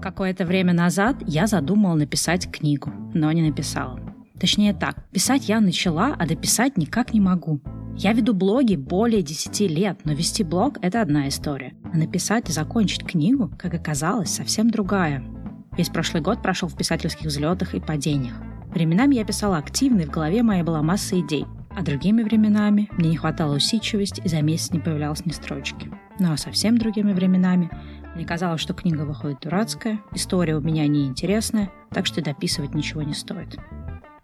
Какое-то время назад я задумала написать книгу, но не написала. Точнее так, писать я начала, а дописать никак не могу. Я веду блоги более 10 лет, но вести блог — это одна история. А написать и закончить книгу, как оказалось, совсем другая. Весь прошлый год прошел в писательских взлетах и падениях. Временами я писала активно, и в голове моей была масса идей. А другими временами мне не хватало усидчивости, и за месяц не появлялось ни строчки. Ну а совсем другими временами мне казалось, что книга выходит дурацкая, история у меня неинтересная, так что дописывать ничего не стоит.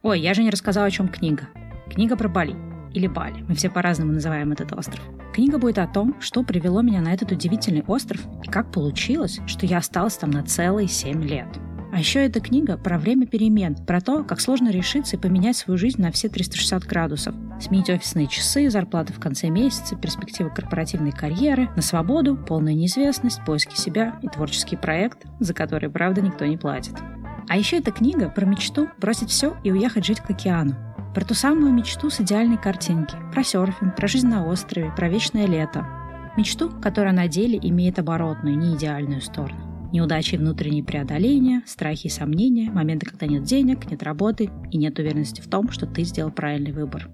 Ой, я же не рассказала, о чем книга. Книга про Бали. Или Бали. Мы все по-разному называем этот остров. Книга будет о том, что привело меня на этот удивительный остров и как получилось, что я осталась там на целые семь лет. А еще эта книга про время перемен, про то, как сложно решиться и поменять свою жизнь на все 360 градусов. Сменить офисные часы, зарплаты в конце месяца, перспективы корпоративной карьеры, на свободу, полная неизвестность, поиски себя и творческий проект, за который, правда, никто не платит. А еще эта книга про мечту бросить все и уехать жить к океану. Про ту самую мечту с идеальной картинки. Про серфинг, про жизнь на острове, про вечное лето. Мечту, которая на деле имеет оборотную, не идеальную сторону. Неудачи и внутренние преодоления, страхи и сомнения, моменты, когда нет денег, нет работы и нет уверенности в том, что ты сделал правильный выбор.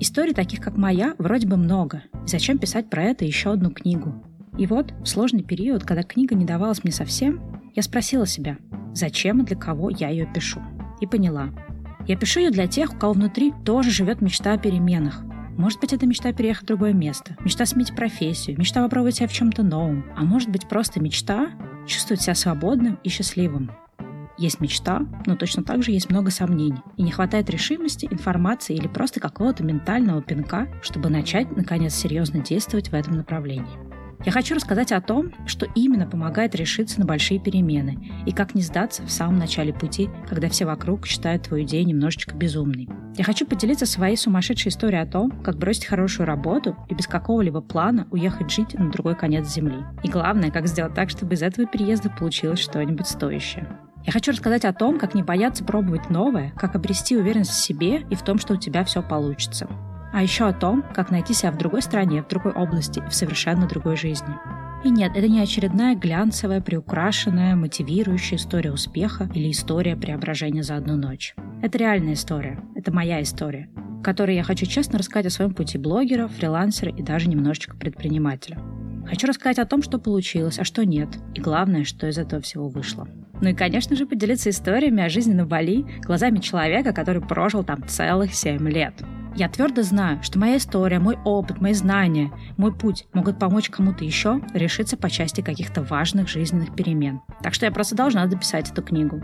Историй таких, как моя, вроде бы много. И зачем писать про это еще одну книгу? И вот, в сложный период, когда книга не давалась мне совсем, я спросила себя, зачем и для кого я ее пишу. И поняла. Я пишу ее для тех, у кого внутри тоже живет мечта о переменах, может быть, это мечта переехать в другое место, мечта сменить профессию, мечта попробовать себя в чем-то новом, а может быть просто мечта чувствовать себя свободным и счастливым. Есть мечта, но точно так же есть много сомнений, и не хватает решимости, информации или просто какого-то ментального пинка, чтобы начать, наконец, серьезно действовать в этом направлении. Я хочу рассказать о том, что именно помогает решиться на большие перемены и как не сдаться в самом начале пути, когда все вокруг считают твою идею немножечко безумной. Я хочу поделиться своей сумасшедшей историей о том, как бросить хорошую работу и без какого-либо плана уехать жить на другой конец земли. И главное, как сделать так, чтобы из этого переезда получилось что-нибудь стоящее. Я хочу рассказать о том, как не бояться пробовать новое, как обрести уверенность в себе и в том, что у тебя все получится а еще о том, как найти себя в другой стране, в другой области и в совершенно другой жизни. И нет, это не очередная глянцевая, приукрашенная, мотивирующая история успеха или история преображения за одну ночь. Это реальная история. Это моя история, которой я хочу честно рассказать о своем пути блогера, фрилансера и даже немножечко предпринимателя. Хочу рассказать о том, что получилось, а что нет, и главное, что из этого всего вышло. Ну и, конечно же, поделиться историями о жизни на Бали глазами человека, который прожил там целых 7 лет. Я твердо знаю, что моя история, мой опыт, мои знания, мой путь могут помочь кому-то еще решиться по части каких-то важных жизненных перемен. Так что я просто должна дописать эту книгу.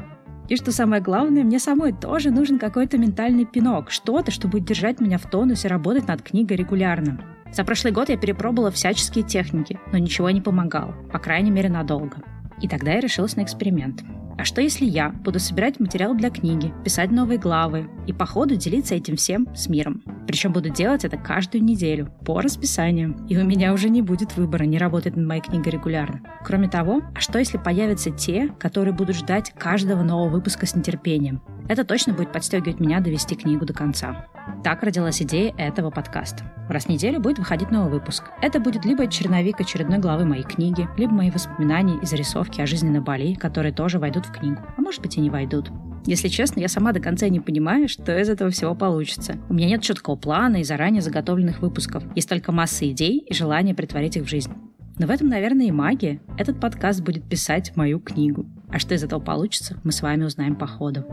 И что самое главное, мне самой тоже нужен какой-то ментальный пинок, что-то, что будет держать меня в тонусе работать над книгой регулярно. За прошлый год я перепробовала всяческие техники, но ничего не помогало, по крайней мере надолго. И тогда я решилась на эксперимент. А что если я буду собирать материал для книги, писать новые главы и по ходу делиться этим всем с миром? Причем буду делать это каждую неделю, по расписанию. И у меня уже не будет выбора не работать над моей книгой регулярно. Кроме того, а что если появятся те, которые будут ждать каждого нового выпуска с нетерпением? Это точно будет подстегивать меня довести книгу до конца. Так родилась идея этого подкаста. Раз в неделю будет выходить новый выпуск. Это будет либо черновик очередной главы моей книги, либо мои воспоминания и зарисовки о жизни на Бали, которые тоже войдут в книгу, а может быть и не войдут. Если честно, я сама до конца не понимаю, что из этого всего получится. У меня нет четкого плана и заранее заготовленных выпусков. Есть только масса идей и желание притворить их в жизнь. Но в этом, наверное, и магия. Этот подкаст будет писать мою книгу. А что из этого получится, мы с вами узнаем по ходу.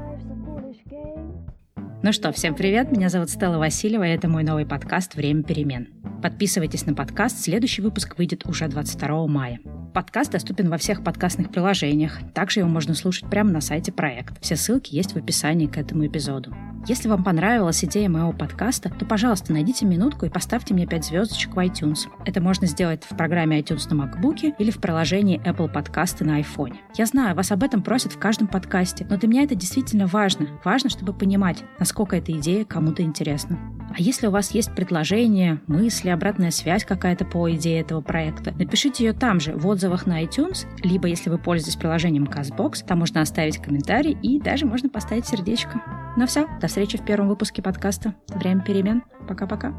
Ну что, всем привет, меня зовут Стелла Васильева, и это мой новый подкаст «Время перемен». Подписывайтесь на подкаст, следующий выпуск выйдет уже 22 мая. Подкаст доступен во всех подкастных приложениях, также его можно слушать прямо на сайте проекта. Все ссылки есть в описании к этому эпизоду. Если вам понравилась идея моего подкаста, то, пожалуйста, найдите минутку и поставьте мне 5 звездочек в iTunes. Это можно сделать в программе iTunes на MacBook или в приложении Apple Podcasts на iPhone. Я знаю, вас об этом просят в каждом подкасте, но для меня это действительно важно. Важно, чтобы понимать, насколько эта идея кому-то интересна. А если у вас есть предложения, мысли, обратная связь какая-то по идее этого проекта, напишите ее там же, в отзывах на iTunes, либо если вы пользуетесь приложением CastBox, там можно оставить комментарий и даже можно поставить сердечко. Ну все, до встречи в первом выпуске подкаста «Время перемен». Пока-пока.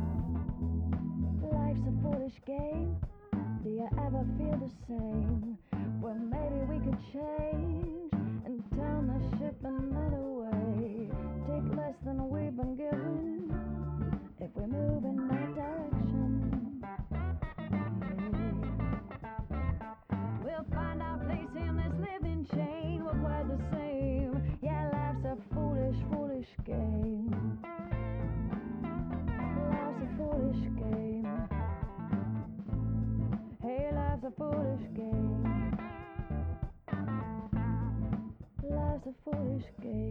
change a foolish game. Life's a foolish game.